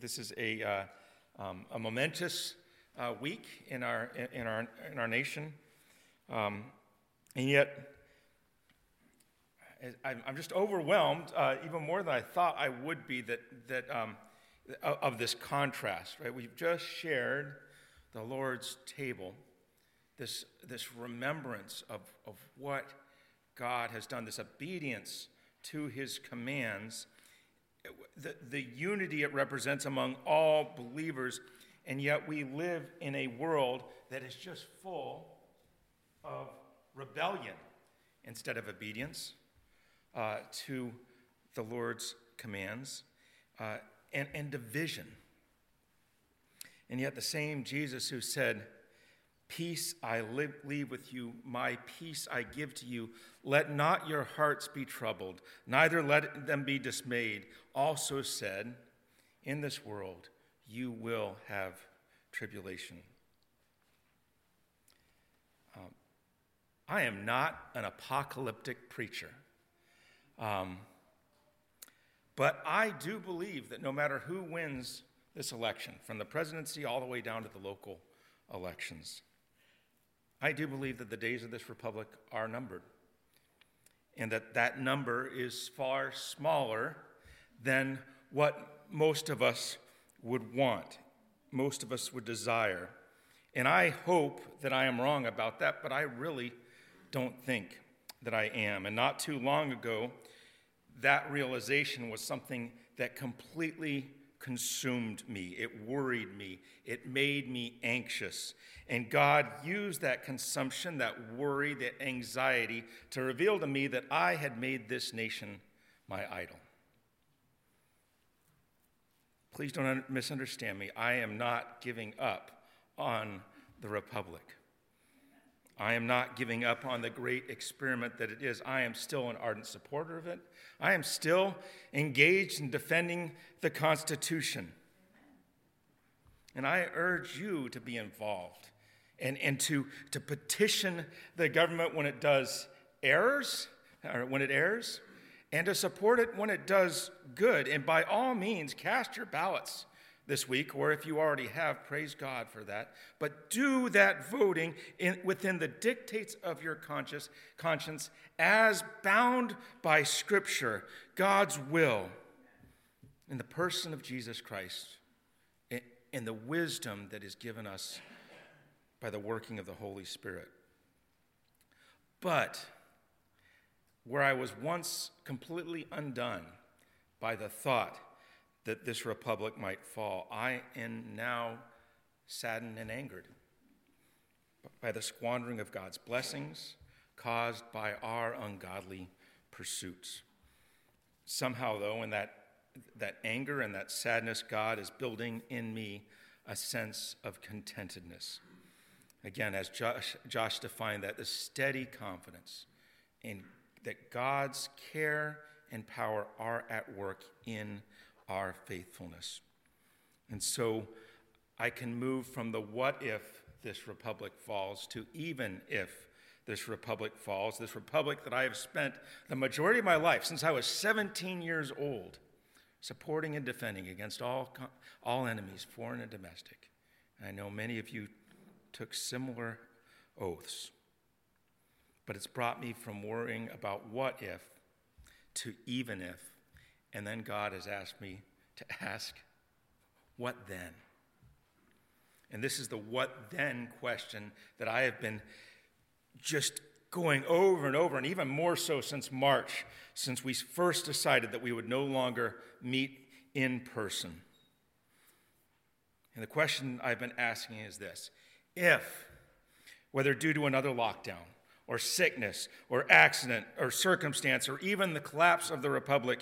this is a, uh, um, a momentous uh, week in our, in, our, in our nation. Um, and yet, I'm just overwhelmed, uh, even more than I thought I would be, that, that, um, of this contrast, right? We've just shared the Lord's table, this, this remembrance of, of what God has done, this obedience to his commands, the, the unity it represents among all believers, and yet we live in a world that is just full of rebellion instead of obedience uh, to the Lord's commands uh, and, and division. And yet, the same Jesus who said, Peace I leave with you, my peace I give to you. Let not your hearts be troubled, neither let them be dismayed. Also said, In this world you will have tribulation. Um, I am not an apocalyptic preacher. Um, but I do believe that no matter who wins this election, from the presidency all the way down to the local elections, I do believe that the days of this republic are numbered, and that that number is far smaller than what most of us would want, most of us would desire. And I hope that I am wrong about that, but I really don't think that I am. And not too long ago, that realization was something that completely consumed me. It worried me. It made me anxious. And God used that consumption, that worry, that anxiety to reveal to me that I had made this nation my idol. Please don't misunderstand me. I am not giving up on the Republic. I am not giving up on the great experiment that it is. I am still an ardent supporter of it. I am still engaged in defending the Constitution. And I urge you to be involved and, and to, to petition the government when it does errors, or when it errs, and to support it when it does good. And by all means, cast your ballots this week, or if you already have, praise God for that. But do that voting in, within the dictates of your conscience, conscience as bound by Scripture, God's will, in the person of Jesus Christ, in the wisdom that is given us by the working of the Holy Spirit. But where I was once completely undone by the thought that this republic might fall. I am now saddened and angered by the squandering of God's blessings caused by our ungodly pursuits. Somehow, though, in that, that anger and that sadness, God is building in me a sense of contentedness. Again, as Josh, Josh defined that, the steady confidence in that God's care and power are at work in our faithfulness. And so I can move from the what if this republic falls to even if this republic falls, this republic that I have spent the majority of my life, since I was 17 years old, supporting and defending against all, all enemies, foreign and domestic. And I know many of you took similar oaths. But it's brought me from worrying about what if to even if and then God has asked me to ask, what then? And this is the what then question that I have been just going over and over, and even more so since March, since we first decided that we would no longer meet in person. And the question I've been asking is this If, whether due to another lockdown, or sickness or accident or circumstance or even the collapse of the republic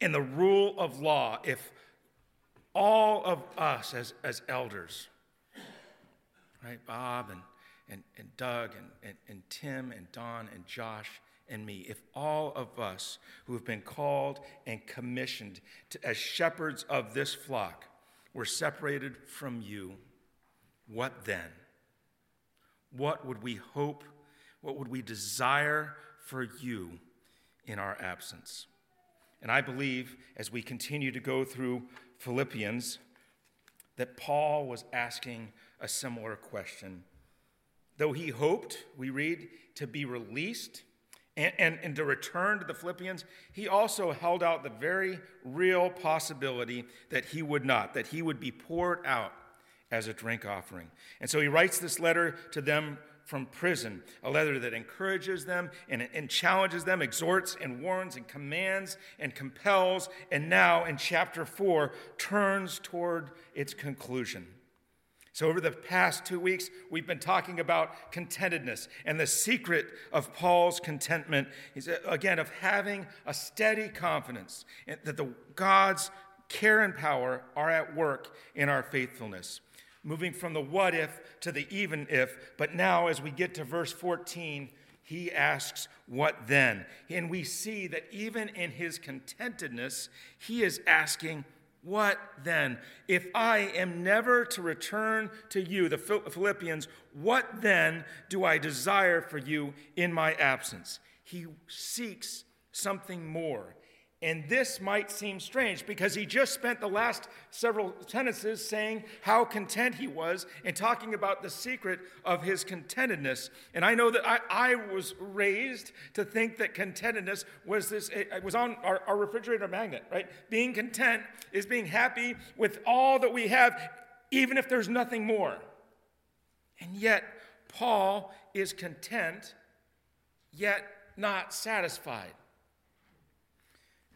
in the rule of law if all of us as, as elders right bob and, and, and doug and, and, and tim and don and josh and me if all of us who have been called and commissioned to, as shepherds of this flock were separated from you what then? What would we hope what would we desire for you in our absence? And I believe as we continue to go through Philippians that Paul was asking a similar question. Though he hoped, we read, to be released and, and, and, to return to the Philippians, he also held out the very real possibility that he would not, that he would be poured out as a drink offering. And so he writes this letter to them from prison, a letter that encourages them and, and challenges them, exhorts and warns and commands and compels, and now in chapter 4 turns toward its conclusion. So, over the past two weeks, we've been talking about contentedness and the secret of Paul's contentment is, again, of having a steady confidence that the God's care and power are at work in our faithfulness. Moving from the what if to the even if, but now as we get to verse 14, he asks, What then? And we see that even in his contentedness, he is asking, what then? If I am never to return to you, the Philippians, what then do I desire for you in my absence? He seeks something more. And this might seem strange because he just spent the last several sentences saying how content he was and talking about the secret of his contentedness. And I know that I, I was raised to think that contentedness was this, it was on our, our refrigerator magnet, right? Being content is being happy with all that we have, even if there's nothing more. And yet, Paul is content, yet not satisfied.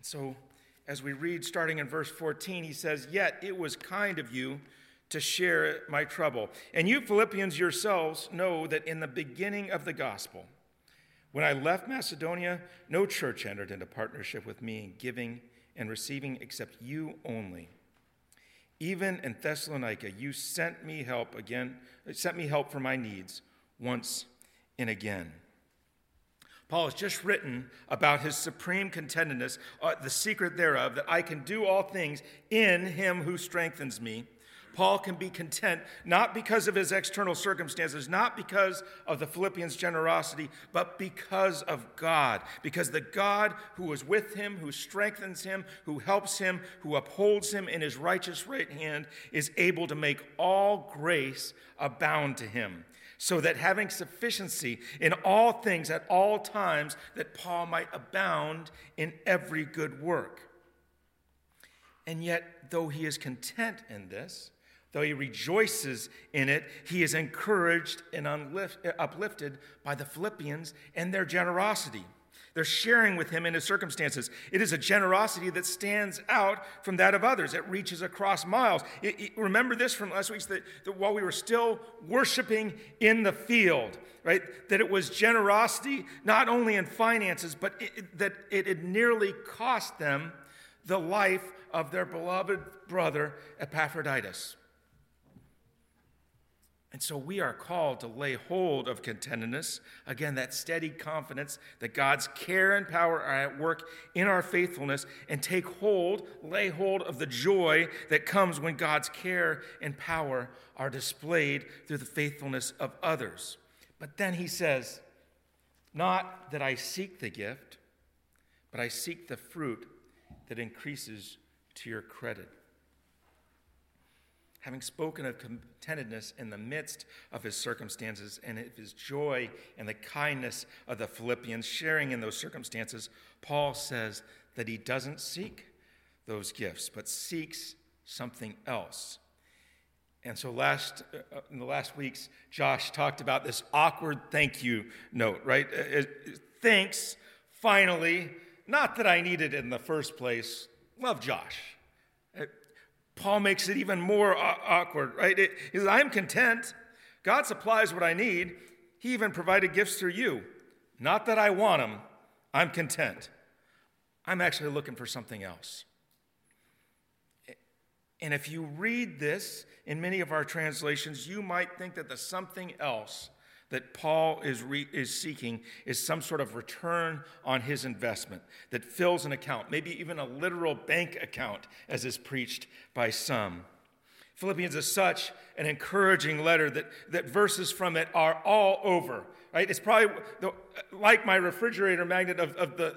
So, as we read starting in verse 14, he says, Yet it was kind of you to share my trouble. And you, Philippians yourselves, know that in the beginning of the gospel, when I left Macedonia, no church entered into partnership with me in giving and receiving except you only. Even in Thessalonica, you sent me help again, sent me help for my needs once and again. Paul has just written about his supreme contentedness, uh, the secret thereof, that I can do all things in him who strengthens me. Paul can be content not because of his external circumstances, not because of the Philippians' generosity, but because of God. Because the God who is with him, who strengthens him, who helps him, who upholds him in his righteous right hand, is able to make all grace abound to him so that having sufficiency in all things at all times, that Paul might abound in every good work. And yet, though he is content in this, though he rejoices in it, he is encouraged and uplifted by the Philippians and their generosity. They're sharing with him in his circumstances. It is a generosity that stands out from that of others. It reaches across miles. It, it, remember this from last week that, that while we were still worshiping in the field, right, that it was generosity not only in finances, but it, that it had nearly cost them the life of their beloved brother Epaphroditus. And so we are called to lay hold of contentedness, again, that steady confidence that God's care and power are at work in our faithfulness, and take hold, lay hold of the joy that comes when God's care and power are displayed through the faithfulness of others. But then he says, Not that I seek the gift, but I seek the fruit that increases to your credit having spoken of contentedness in the midst of his circumstances and of his joy and the kindness of the Philippians, sharing in those circumstances, Paul says that he doesn't seek those gifts, but seeks something else. And so, last uh, in the last weeks, Josh talked about this awkward thank you note, right? Uh, thanks, finally. Not that I needed it in the first place. Love Josh. Paul makes it even more awkward, right? It, he says, I'm content. God supplies what I need. He even provided gifts through you. Not that I want them, I'm content. I'm actually looking for something else. And if you read this in many of our translations, you might think that the something else that Paul is, re- is seeking is some sort of return on his investment that fills an account, maybe even a literal bank account, as is preached by some. Philippians is such an encouraging letter that, that verses from it are all over, right? It's probably the, like my refrigerator magnet of, of the,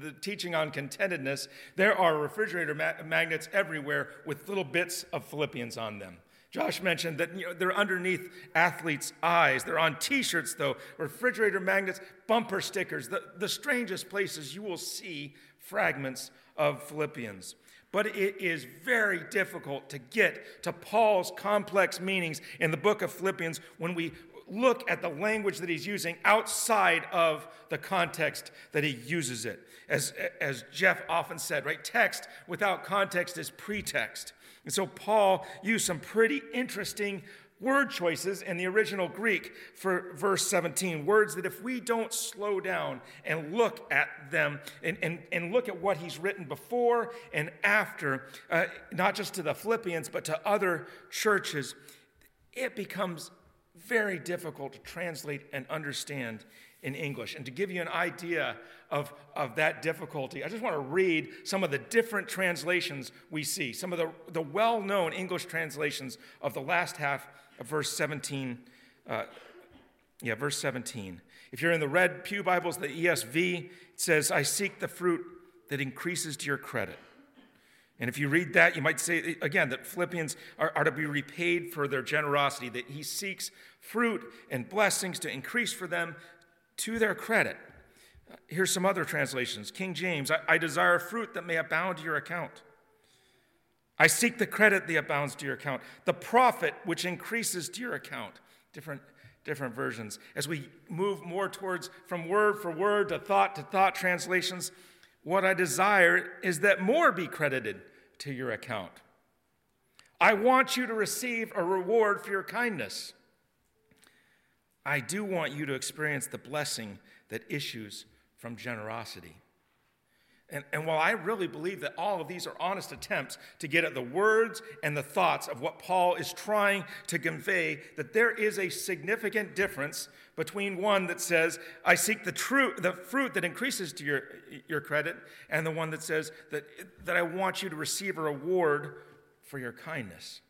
the teaching on contentedness, there are refrigerator ma- magnets everywhere with little bits of Philippians on them. Josh mentioned that you know, they're underneath athletes' eyes. They're on t shirts, though, refrigerator magnets, bumper stickers, the, the strangest places you will see fragments of Philippians. But it is very difficult to get to Paul's complex meanings in the book of Philippians when we look at the language that he's using outside of the context that he uses it. As, as Jeff often said, right? Text without context is pretext. And so Paul used some pretty interesting word choices in the original Greek for verse 17. Words that, if we don't slow down and look at them and, and, and look at what he's written before and after, uh, not just to the Philippians, but to other churches, it becomes very difficult to translate and understand in English. And to give you an idea of, of that difficulty, I just want to read some of the different translations we see, some of the, the well known English translations of the last half of verse 17. Uh, yeah, verse 17. If you're in the red Pew Bibles, the ESV, it says, I seek the fruit that increases to your credit. And if you read that, you might say again that Philippians are, are, to be repaid for their generosity, that he seeks fruit and blessings to increase for them to their credit. Here's some other translations King James, I, I desire fruit that may abound to your account. I seek the credit that abounds to your account, the profit which increases to your account. Different, different versions. As we move more towards from word for word to thought to thought translations, what I desire is that more be credited to your account. I want you to receive a reward for your kindness. I do want you to experience the blessing that issues from generosity. And, and while I really believe that all of these are honest attempts to get at the words and the thoughts of what Paul is trying to convey, that there is a significant difference between one that says, I seek the, true, the fruit that increases to your, your credit, and the one that says that, that I want you to receive a reward for your kindness.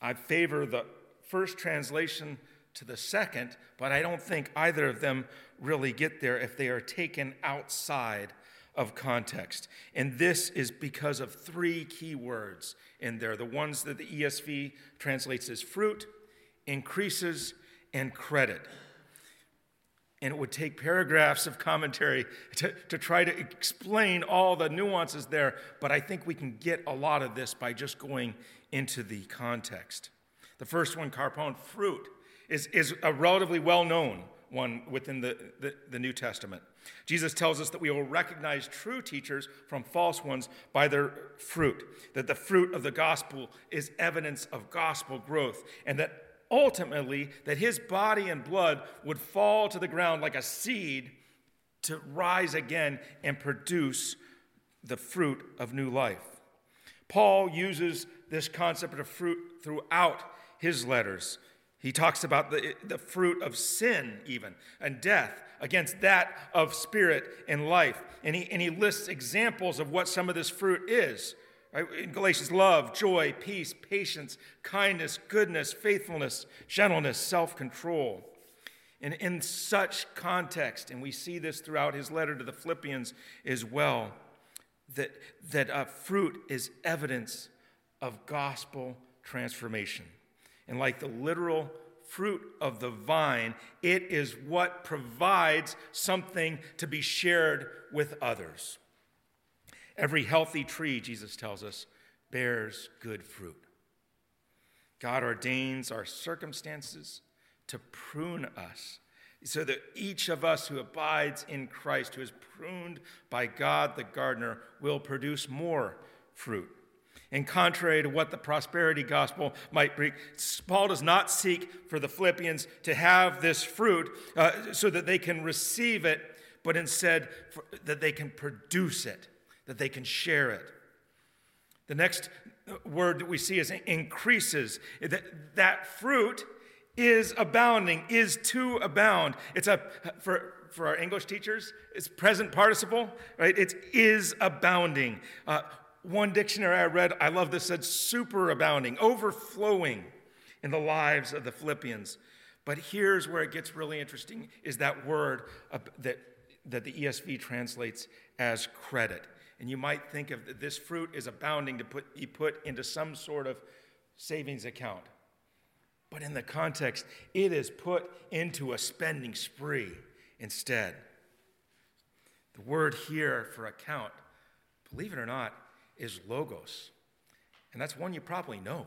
I favor the first translation to the second, but I don't think either of them really get there if they are taken outside of context. And this is because of three key words in there the ones that the ESV translates as fruit, increases, and credit. And it would take paragraphs of commentary to, to try to explain all the nuances there, but I think we can get a lot of this by just going into the context. The first one, carpon, fruit, is, is a relatively well known one within the, the, the, New Testament. Jesus tells us that we will recognize true teachers from false ones by their fruit, that the fruit of the gospel is evidence of gospel growth, and that ultimately that his body and blood would fall to the ground like a seed to rise again and produce the fruit of new life. Paul uses this concept of fruit throughout his letters. He talks about the, the fruit of sin, even, and death against that of spirit and life. And he, and he lists examples of what some of this fruit is. Right? In Galatians, love, joy, peace, patience, kindness, goodness, faithfulness, gentleness, self control. And in such context, and we see this throughout his letter to the Philippians as well, that, that uh, fruit is evidence of gospel transformation. And like the literal fruit of the vine, it is what provides something to be shared with others. Every healthy tree, Jesus tells us, bears good fruit. God ordains our circumstances to prune us so that each of us who abides in Christ, who is pruned by God the gardener, will produce more fruit. And contrary to what the prosperity gospel might bring, Paul does not seek for the Philippians to have this fruit uh, so that they can receive it, but instead for, that they can produce it, that they can share it. The next word that we see is increases. That, that fruit is abounding, is to abound. It's a, for, for our English teachers, it's present participle, right? It is abounding. Uh, one dictionary I read, I love this, said superabounding, overflowing in the lives of the Philippians. But here's where it gets really interesting is that word that, that the ESV translates as credit. And you might think of this fruit is abounding to put, be put into some sort of savings account. But in the context, it is put into a spending spree instead. The word here for account, believe it or not, is logos. And that's one you probably know.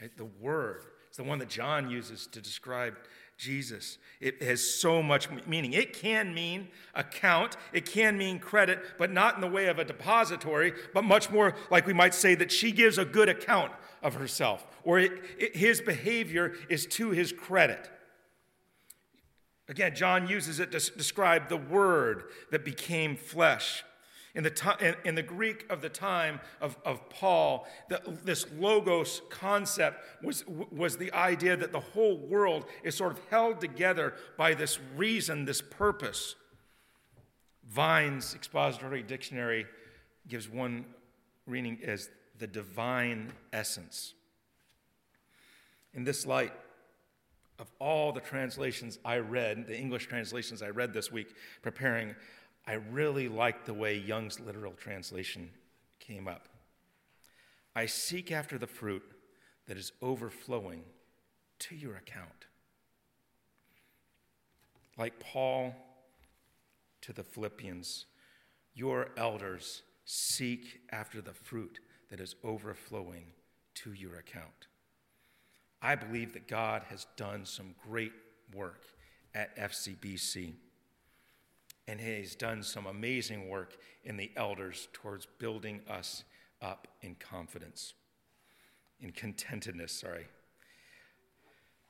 Right? The word. It's the one that John uses to describe Jesus. It has so much meaning. It can mean account, it can mean credit, but not in the way of a depository, but much more like we might say that she gives a good account of herself, or it, it, his behavior is to his credit. Again, John uses it to describe the Word that became flesh. In the, in, in the Greek of the time of, of Paul, the, this logos concept was, was the idea that the whole world is sort of held together by this reason, this purpose. Vine's expository dictionary gives one reading as the divine essence. In this light, of all the translations I read, the English translations I read this week preparing, I really like the way Young's literal translation came up. I seek after the fruit that is overflowing to your account. Like Paul to the Philippians, your elders seek after the fruit that is overflowing to your account. I believe that God has done some great work at FCBC. And He's done some amazing work in the elders towards building us up in confidence, in contentedness, sorry.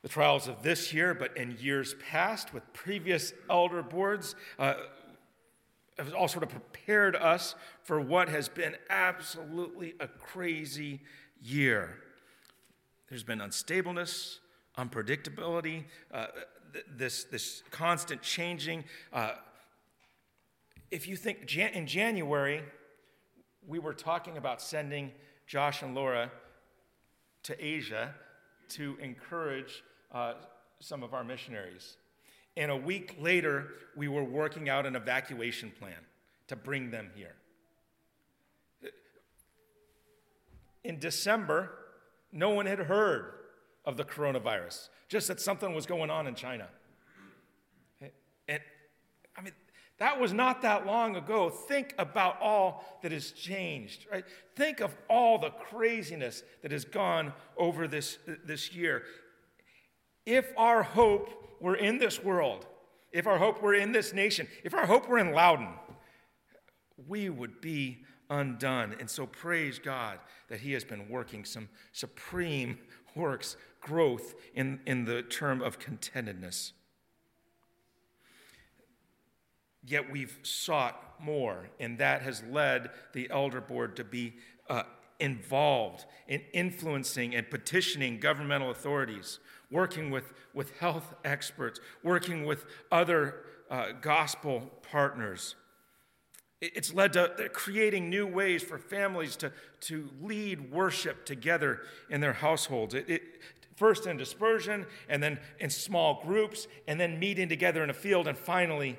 The trials of this year, but in years past with previous elder boards, uh, have all sort of prepared us for what has been absolutely a crazy year. There's been unstableness, unpredictability, uh, this, this constant changing. Uh, if you think in January, we were talking about sending Josh and Laura to Asia to encourage uh, some of our missionaries. And a week later, we were working out an evacuation plan to bring them here. In December, no one had heard of the coronavirus, just that something was going on in China. And I mean, that was not that long ago. Think about all that has changed, right? Think of all the craziness that has gone over this, this year. If our hope were in this world, if our hope were in this nation, if our hope were in Loudon, we would be undone. And so praise God that He has been working some supreme works, growth in, in the term of contentedness. Yet we've sought more, and that has led the elder board to be uh, involved in influencing and petitioning governmental authorities, working with, with health experts, working with other uh, gospel partners. It's led to creating new ways for families to, to lead worship together in their households. It, it, first in dispersion, and then in small groups, and then meeting together in a field, and finally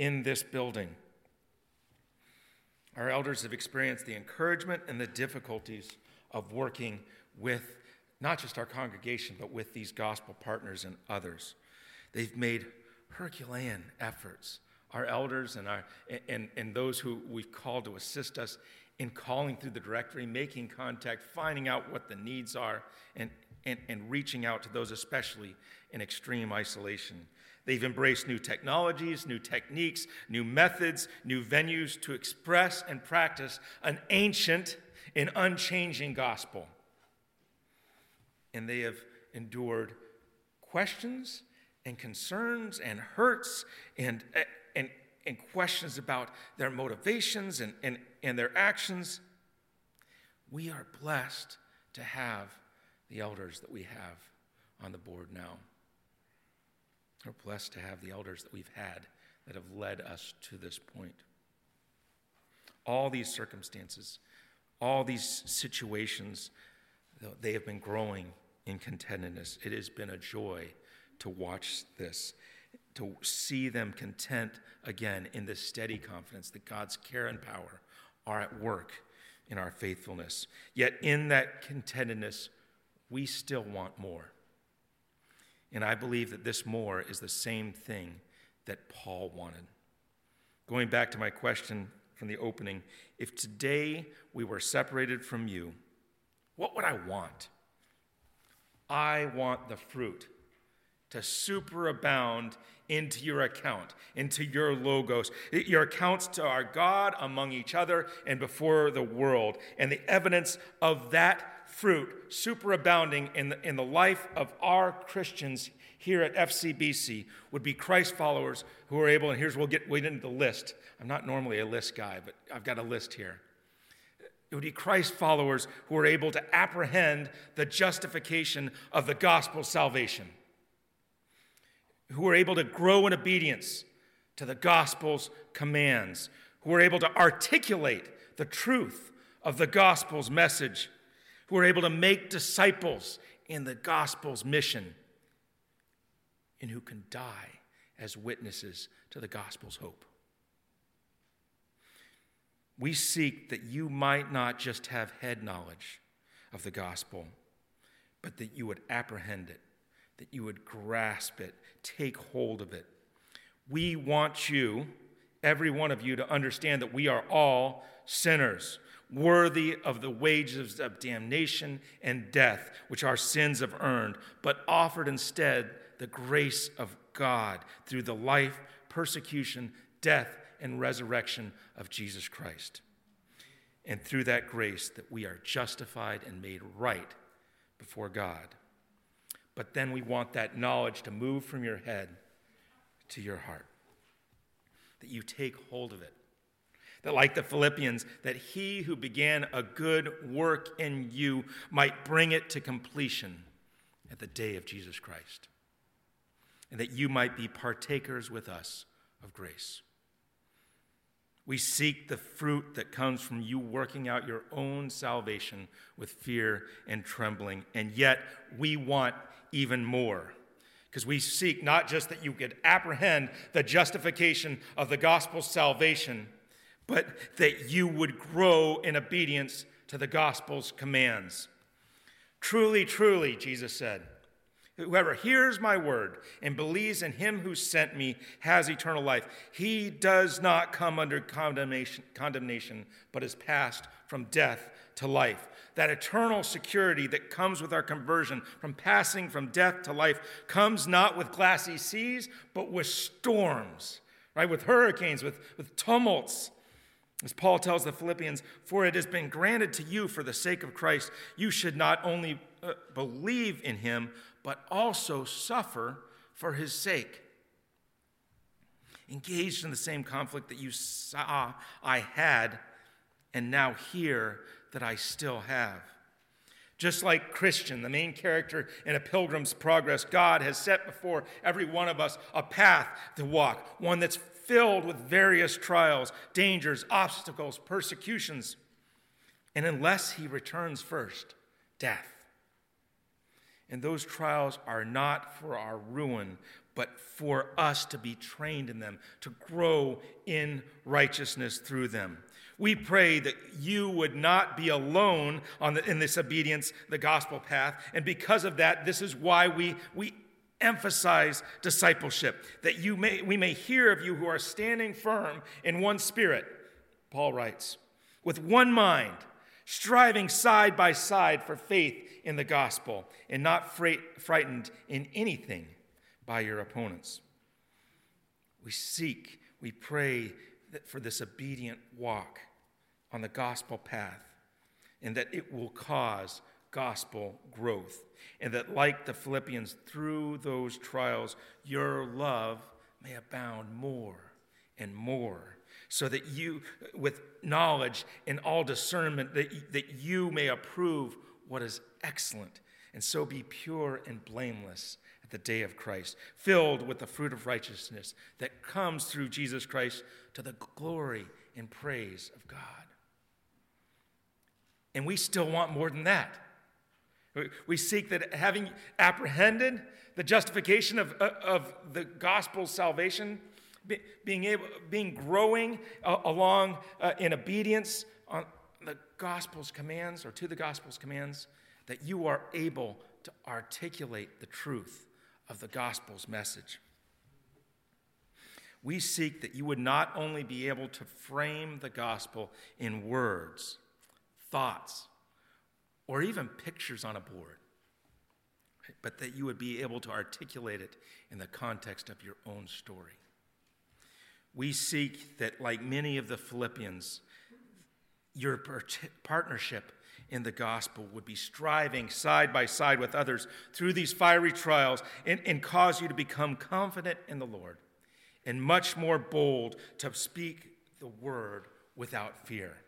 in this building. Our elders have experienced the encouragement and the difficulties of working with not just our congregation, but with these gospel partners and others. They've made Herculean efforts our elders and, our, and, and those who we've called to assist us in calling through the directory, making contact, finding out what the needs are, and, and, and reaching out to those, especially in extreme isolation. They've embraced new technologies, new techniques, new methods, new venues to express and practice an ancient and unchanging gospel. And they have endured questions and concerns and hurts and and, and questions about their motivations and, and, and their actions. We are blessed to have the elders that we have on the board now. We're blessed to have the elders that we've had that have led us to this point. All these circumstances, all these situations, they have been growing in contentedness. It has been a joy to watch this. to see them content again in this steady confidence that God's care and power are at work in our faithfulness. Yet in that contentedness, we still want more. And I believe that this more is the same thing that Paul wanted. Going back to my question from the opening if today we were separated from you, what would I want? I want the fruit to superabound into your account, into your logos, your accounts to our God among each other and before the world. And the evidence of that fruit superabounding in the, in the life of our Christians here at FCBC would be Christ followers who are able, and here's we'll get we into the list. I'm not normally a list guy, but I've got a list here. It would be Christ followers who are able to apprehend the justification of the gospel salvation who are able to grow in obedience to the gospel's commands, who are able to articulate the truth of the gospel's message, who are able to make disciples in the gospel's mission, and who can die as witnesses to the gospel's hope. We seek that you might not just have head knowledge of the gospel, but that you would apprehend it, that you would grasp it take hold of it. We want you, every one of you, to understand that we are all sinners, worthy of the wages of damnation and death, which our sins have earned, but offered instead the grace of God through the life, persecution, death, and resurrection of Jesus Christ. And through that grace, that we are justified and made right before God. But then we want that knowledge to move from your head to your heart. That you take hold of it. That, like the Philippians, that he who began a good work in you might bring it to completion at the day of Jesus Christ. And that you might be partakers with us of grace. We seek the fruit that comes from you working out your own salvation with fear and trembling. And yet, we want even more. Because we seek not just that you could apprehend the justification of the gospel's salvation, but that you would grow in obedience to the gospel's commands. Truly, truly, Jesus said, whoever hears my word and believes in him who sent me has eternal life. He does not come under condemnation, condemnation but is passed from death to life that eternal security that comes with our conversion from passing from death to life comes not with glassy seas, but with storms, right? With hurricanes, with, with tumults. As Paul tells the Philippians, for it has been granted to you for the sake of Christ, you should not only uh, believe in him, but also suffer for his sake. Engaged in the same conflict that you saw I had, and now hear that I still have. Just like Christian, the main character in a pilgrim's progress, God has set before every one of us a path to walk, one that's filled with various trials, dangers, obstacles, persecutions. And unless he returns first, death. And those trials are not for our ruin, but for us to be trained in them, to grow in righteousness through them. We pray that you would not be alone the, in this obedience, the gospel path. And because of that, this is why we, we emphasize discipleship, that you may, we may hear of you who are standing firm in one spirit, Paul writes, with one mind, striving side by side for faith in the gospel, and not frightened in anything by your opponents. We seek, we pray for this obedient walk on the gospel path, and that it will cause gospel growth. And that, like the Philippians, through those trials, your love may abound more and more, so that you, with knowledge and all discernment, that, that you may approve what is excellent, and so be pure and blameless at the day of Christ, filled with the fruit of righteousness that comes through Jesus Christ to the glory and praise of God. And we still want more than that. We seek that having apprehended the justification of, of the gospel's salvation, being able, being growing uh, along uh, in obedience on the gospel's commands or to the gospel's commands, that you are able to articulate the truth of the gospel's message. We seek that you would not only be able to frame the gospel in words, thoughts, or even pictures on a board, but that you would be able to articulate it in the context of your own story. We seek that, like many of the Philippians, your partnership in the gospel would be striving side by side with others through these fiery trials and, and cause you to become confident in the Lord and much more bold to speak the word without fear.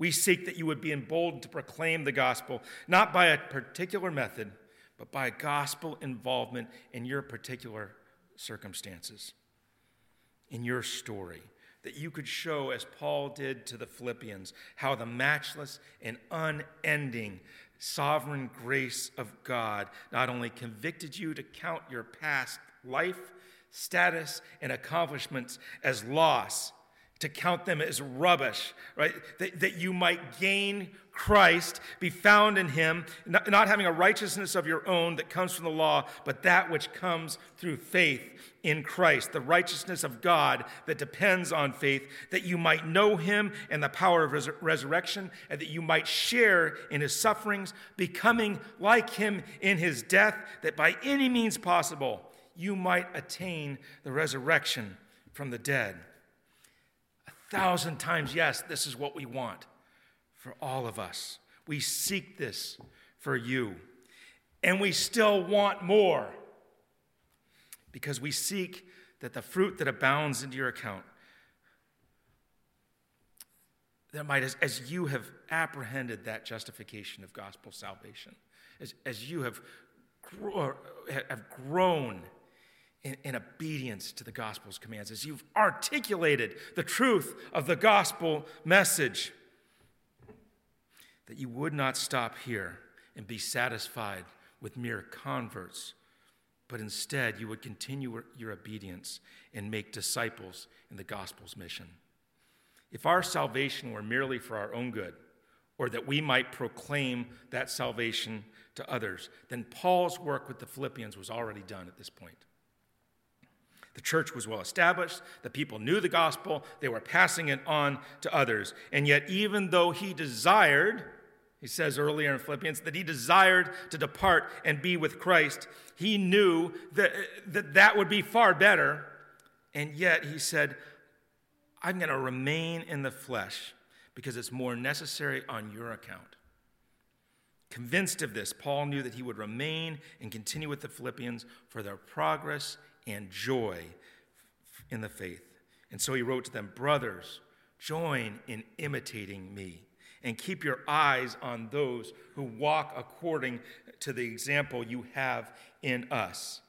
We seek that you would be emboldened to proclaim the gospel, not by a particular method, but by gospel involvement in your particular circumstances, in your story. That you could show, as Paul did to the Philippians, how the matchless and unending sovereign grace of God not only convicted you to count your past life, status, and accomplishments as loss, to count them as rubbish, right? That, that you might gain Christ, be found in him, not, not having a righteousness of your own that comes from the law, but that which comes through faith in Christ, the righteousness of God that depends on faith, that you might know him and the power of res- resurrection, and that you might share in his sufferings, becoming like him in his death, that by any means possible you might attain the resurrection from the dead. Thousand times, yes, this is what we want for all of us. We seek this for you. And we still want more because we seek that the fruit that abounds into your account, that might, as, as you have apprehended that justification of gospel salvation, as, as you have, have grown in, in, obedience to the gospel's commands, as you've articulated the truth of the gospel message, that you would not stop here and be satisfied with mere converts, but instead you would continue your obedience and make disciples in the gospel's mission. If our salvation were merely for our own good, or that we might proclaim that salvation to others, then Paul's work with the Philippians was already done at this point. The church was well established. The people knew the gospel. They were passing it on to others. And yet, even though he desired, he says earlier in Philippians, that he desired to depart and be with Christ, he knew that that, that would be far better. And yet, he said, I'm going to remain in the flesh because it's more necessary on your account. Convinced of this, Paul knew that he would remain and continue with the Philippians for their progress and joy in the faith. And so he wrote to them, Brothers, join in imitating me and keep your eyes on those who walk according to the example you have in us.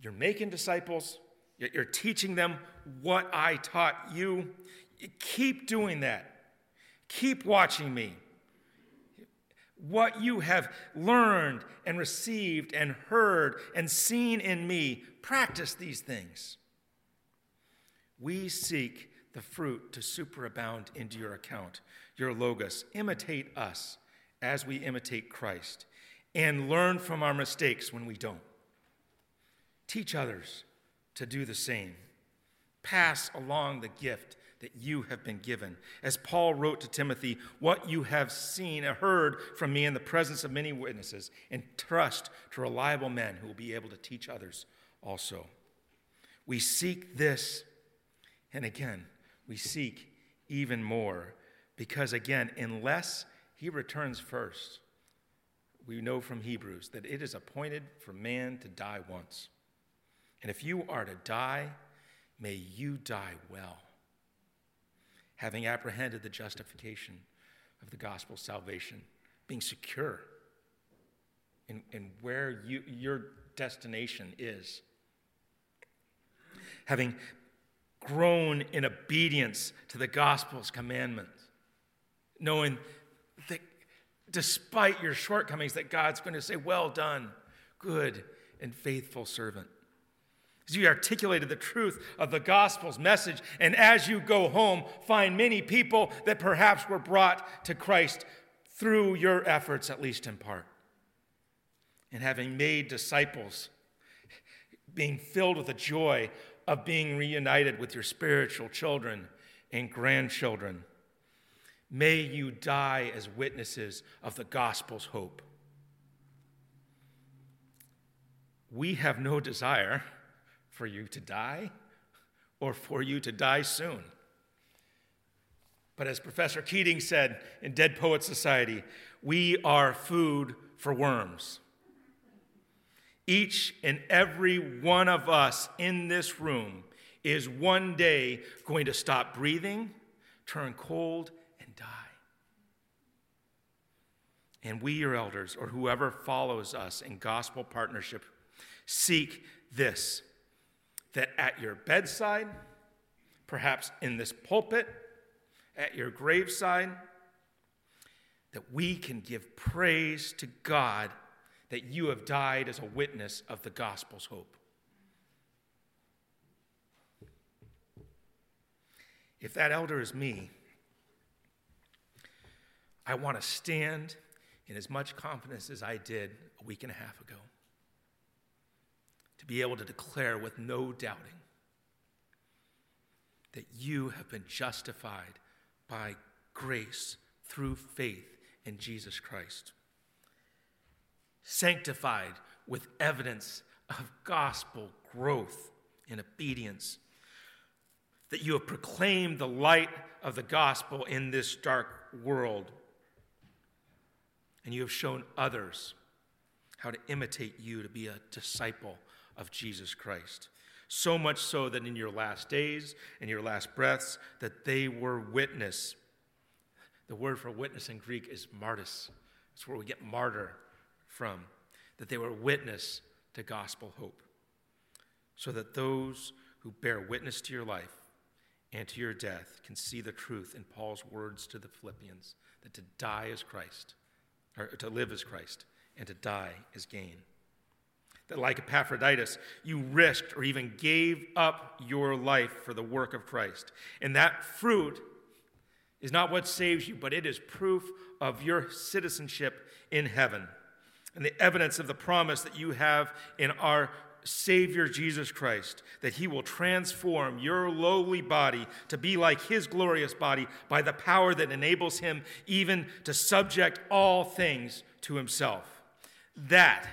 You're making disciples, you're teaching them what I taught you. Keep doing that. Keep watching me. What you have learned and received and heard and seen in me, practice these things. We seek the fruit to superabound into your account, your logos. Imitate us as we imitate Christ, and learn from our mistakes when we don't. Teach others to do the same. Pass along the gift that you have been given. As Paul wrote to Timothy, what you have seen and heard from me in the presence of many witnesses, and trust to reliable men who will be able to teach others also. We seek this, and again, we seek even more, because again, unless he returns first, we know from Hebrews that it is appointed for man to die once. And if you are to die, may you die well having apprehended the justification of the gospel salvation, being secure in, in where you, your destination is, having grown in obedience to the gospel's commandments, knowing that despite your shortcomings, that God's going to say, Well done, good and faithful servant. As you articulated the truth of the gospel's message, and as you go home, find many people that perhaps were brought to Christ through your efforts, at least in part. And having made disciples, being filled with the joy of being reunited with your spiritual children and grandchildren. May you die as witnesses of the gospel's hope. We have no desire for you to die or for you to die soon. But as Professor Keating said in Dead Poets Society, we are food for worms. Each and every one of us in this room is one day going to stop breathing, turn cold, and die. And we, your elders, or whoever follows us in gospel partnership, seek this that at your bedside, perhaps in this pulpit, at your graveside, that we can give praise to God that you have died as a witness of the gospel's hope. If that elder is me, I want to stand in as much confidence as I did a week and a half ago be able to declare with no doubting that you have been justified by grace through faith in Jesus Christ, sanctified with evidence of gospel growth in obedience that you have proclaimed the light of the gospel in this dark world. And you have shown others how to imitate you to be a disciple of Jesus Christ. So much so that in your last days and your last breaths, that they were witness. The word for witness in Greek is martyrs. It's where we get martyr from. That they were witness to gospel hope. So that those who bear witness to your life and to your death can see the truth in Paul's words to the Philippians that to die is Christ, or to live is Christ, and to die is gain. That, like Epaphroditus, you risked or even gave up your life for the work of Christ. And that fruit is not what saves you, but it is proof of your citizenship in heaven and the evidence of the promise that you have in our Savior Jesus Christ, that He will transform your lowly body to be like His glorious body by the power that enables Him even to subject all things to Himself. That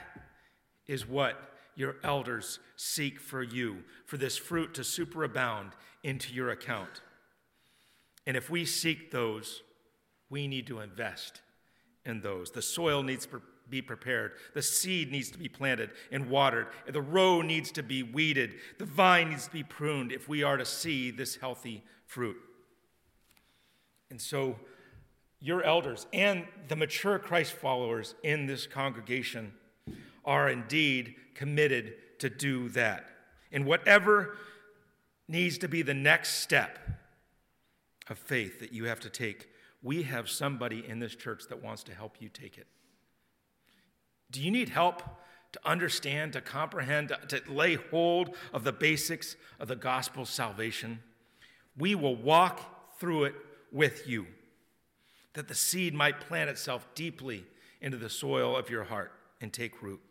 is what your elders seek for you, for this fruit to superabound into your account. And if we seek those, we need to invest in those. The soil needs to be prepared. The seed needs to be planted and watered. The row needs to be weeded. The vine needs to be pruned if we are to see this healthy fruit. And so, your elders and the mature Christ followers in this congregation are indeed committed to do that. And whatever needs to be the next step of faith that you have to take, we have somebody in this church that wants to help you take it. Do you need help to understand, to comprehend, to, to lay hold of the basics of the gospel salvation? We will walk through it with you, that the seed might plant itself deeply into the soil of your heart and take root.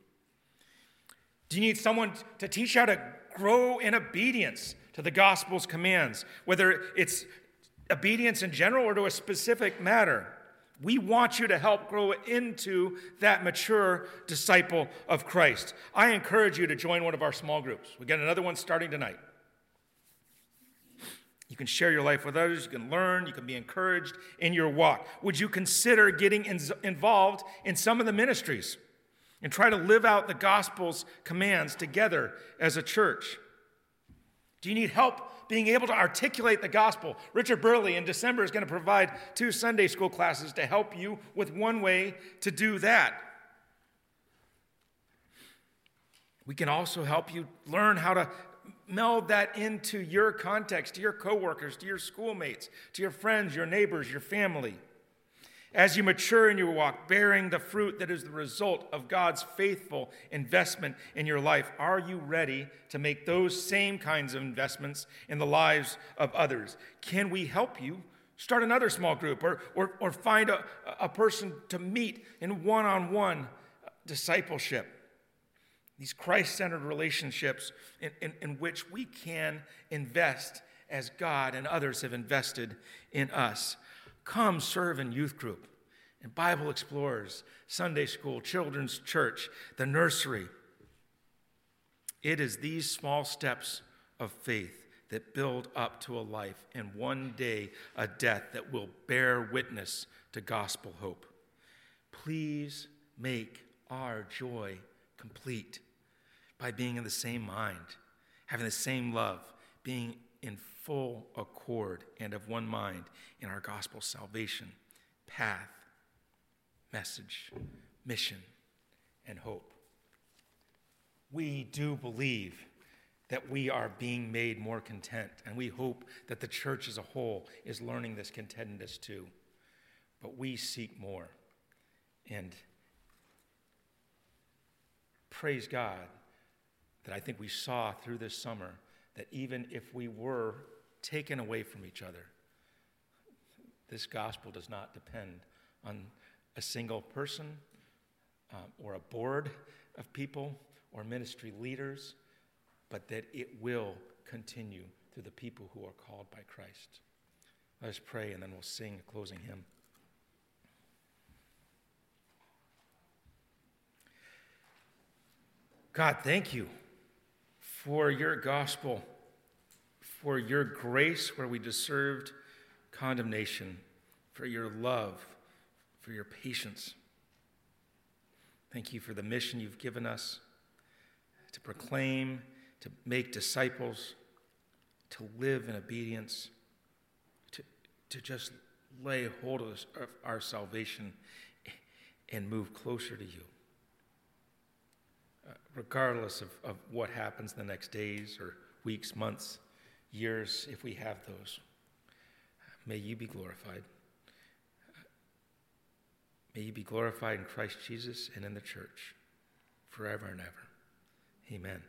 Do you need someone to teach you how to grow in obedience to the gospel's commands, whether it's obedience in general or to a specific matter? We want you to help grow into that mature disciple of Christ. I encourage you to join one of our small groups. We got another one starting tonight. You can share your life with others, you can learn, you can be encouraged in your walk. Would you consider getting in- involved in some of the ministries and try to live out the gospel's commands together as a church? Do you need help being able to articulate the gospel. Richard Burley in December is going to provide two Sunday school classes to help you with one way to do that. We can also help you learn how to meld that into your context, to your coworkers, to your schoolmates, to your friends, your neighbors, your family. As you mature in your walk, bearing the fruit that is the result of God's faithful investment in your life, are you ready to make those same kinds of investments in the lives of others? Can we help you start another small group or, or, or find a, a person to meet in one on one discipleship? These Christ centered relationships in, in, in which we can invest as God and others have invested in us. Come serve in youth group, in Bible Explorers, Sunday school, children's church, the nursery. It is these small steps of faith that build up to a life and one day a death that will bear witness to gospel hope. Please make our joy complete by being in the same mind, having the same love, being in full accord and of one mind in our gospel salvation, path, message, mission, and hope. We do believe that we are being made more content, and we hope that the church as a whole is learning this contentedness too. But we seek more. And praise God that I think we saw through this summer that even if we were taken away from each other, this gospel does not depend on a single person um, or a board of people or ministry leaders, but that it will continue through the people who are called by Christ. Let us pray and then we'll sing a closing hymn. God, thank you for your gospel, for your grace where we deserved condemnation, for your love, for your patience. Thank you for the mission you've given us to proclaim, to make disciples, to live in obedience, to, to just lay hold of our salvation and move closer to you uh, regardless of, of what happens the next days or weeks, months, years, if we have those. May you be glorified. May you be glorified in Christ Jesus and in the church forever and ever. Amen.